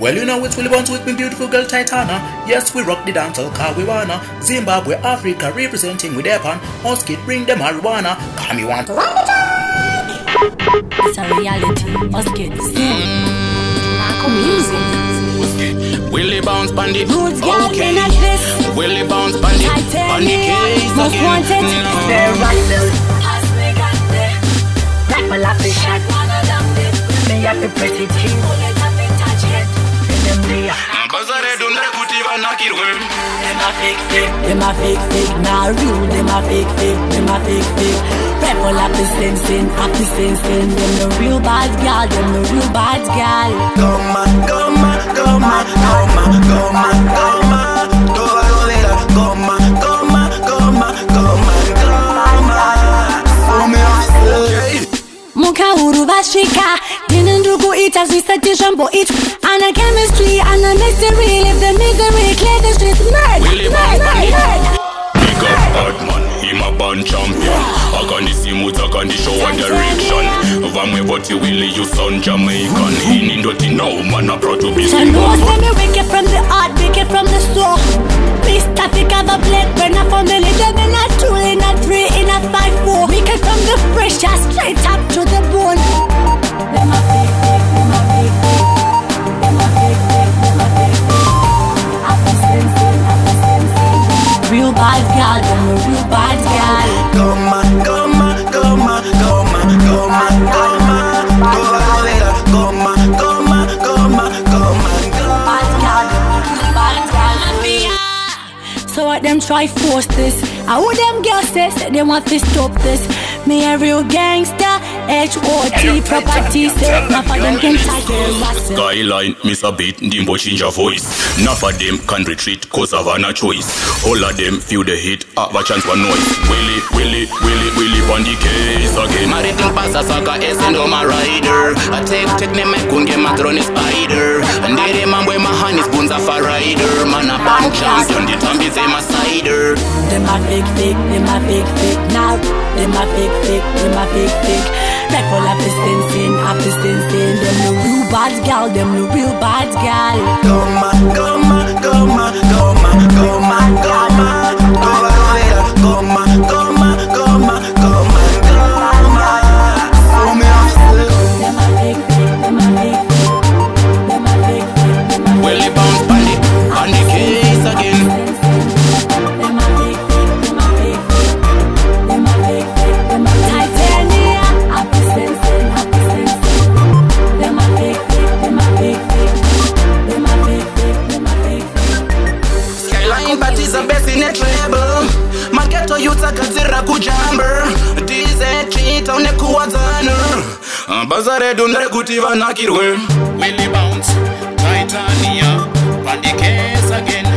Well, you know it's Willie Bounce with me beautiful girl Tytania. Yes, we rock the dance all car we wanna. Zimbabwe, Africa, representing with Epan. Huskit, bring the marijuana. Call me one. It's a reality. Us kids. Marco music. Willie bounce bandit. Roots girl Okay. in at this. Willie bounce bandit. Bandit case Titanium. Most again. wanted. Mm. They're riders. People have to shot. Me have to pretty cheap. In them day. Bazare dunre kuti vanakirwe. A fake fake. Them a fake fake, nah real. Them a fake fake, them a fake fake. People happy sin sin, happy sin sin. Them the real bad gal, them the real bad gal. Goma, goma, goma, goma, goma, goma. Toda uru vashika Dina ndugu ita zisati shambo it Ana chemistry, ana mystery Live the misery, clear the streets Nerd, Willie nerd, bounce nerd, bandit. nerd Big up Batman, him a band champion. Akandi simu takandi show one direction. Vamwe boti Willie, you sound Jamaican. Hini ndoti now, man a proud to be So seen. no me wicked from the heart, wicked from the soul This topic have a blade burner for me Them in a two, in a three, in a five, four Wicked from the fresh, straight Real bad gal, them a real bad gal goma, goma, goma, goma, goma, goma. Toda rodera, goma, goma, goma, goma, goma. bad gal, real bad gal. So what them try force this? How would them girls say, say they want to stop this? Me a real gangster, H-O-T, property, say enough of them can take care of. Skyline, miss a beat, dimbo change a voice. Enough of them can retreat, cause of an a choice. All of them feel the hit, have a chance for noise. Willie, Willie, Willie, Willie, on the case again. Maritin pasa saka esendo my rider. I take, take me, me kunge matroni spider. And they man boy my hand is bones of a rider. Man a band champion, the tambi say my cider. Them a fake, fake, them a fake, fake now. Them a fake, fake, them a fake, fake. Rifle up the sin, sin, up the sin. Them the real bad gal, them the real bad gal. Goma, goma, goma, Akazira kujamber Dize chita unekuwa zanu Bazare dunre kuti vanakirwe. Willie bounce, Tytania, again.